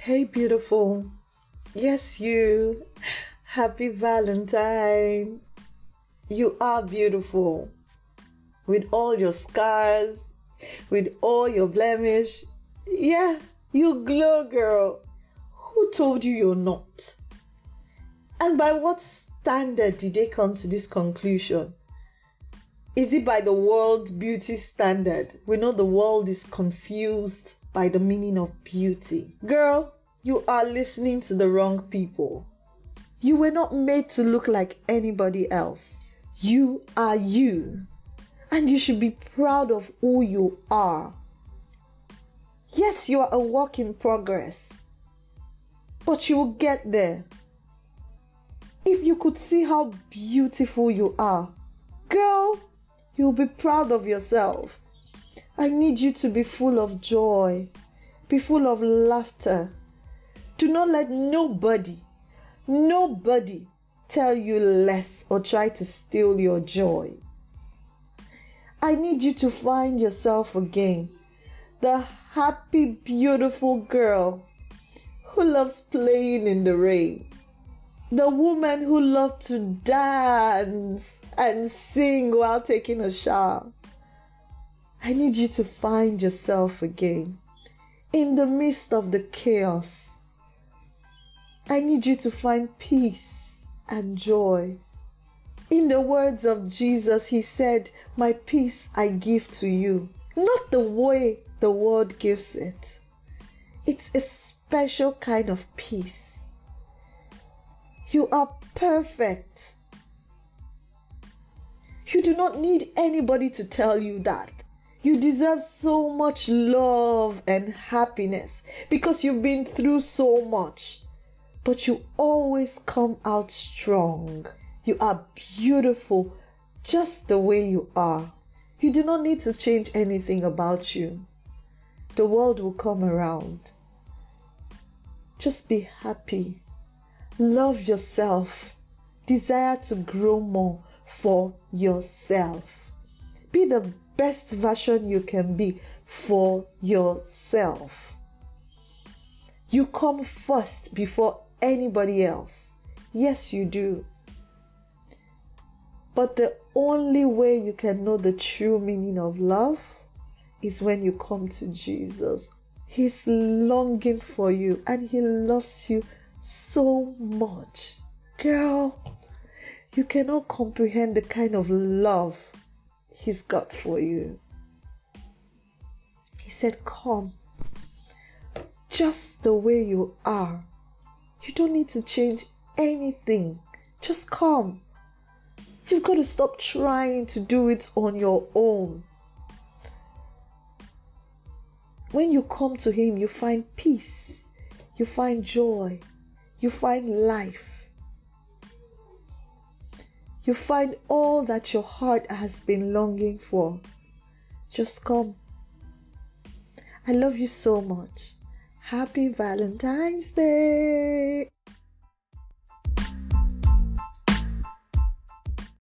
Hey, beautiful. Yes, you. Happy Valentine. You are beautiful. With all your scars, with all your blemish. Yeah, you glow, girl. Who told you you're not? And by what standard did they come to this conclusion? Is it by the world beauty standard? We know the world is confused by the meaning of beauty. Girl, you are listening to the wrong people. You were not made to look like anybody else. You are you. And you should be proud of who you are. Yes, you are a work in progress. But you will get there. If you could see how beautiful you are, girl, you'll be proud of yourself. I need you to be full of joy, be full of laughter. Do not let nobody, nobody tell you less or try to steal your joy. I need you to find yourself again. The happy, beautiful girl who loves playing in the rain. The woman who loves to dance and sing while taking a shower. I need you to find yourself again in the midst of the chaos. I need you to find peace and joy. In the words of Jesus, He said, My peace I give to you, not the way the world gives it. It's a special kind of peace. You are perfect. You do not need anybody to tell you that. You deserve so much love and happiness because you've been through so much. But you always come out strong. You are beautiful just the way you are. You do not need to change anything about you. The world will come around. Just be happy. Love yourself. Desire to grow more for yourself. Be the best version you can be for yourself. You come first before anybody else. Yes, you do. But the only way you can know the true meaning of love is when you come to Jesus. He's longing for you and He loves you so much. Girl, you cannot comprehend the kind of love He's got for you. He said, Come, just the way you are. You don't need to change anything. Just come. You've got to stop trying to do it on your own. When you come to Him, you find peace, you find joy, you find life. You find all that your heart has been longing for. Just come. I love you so much. Happy Valentine's Day.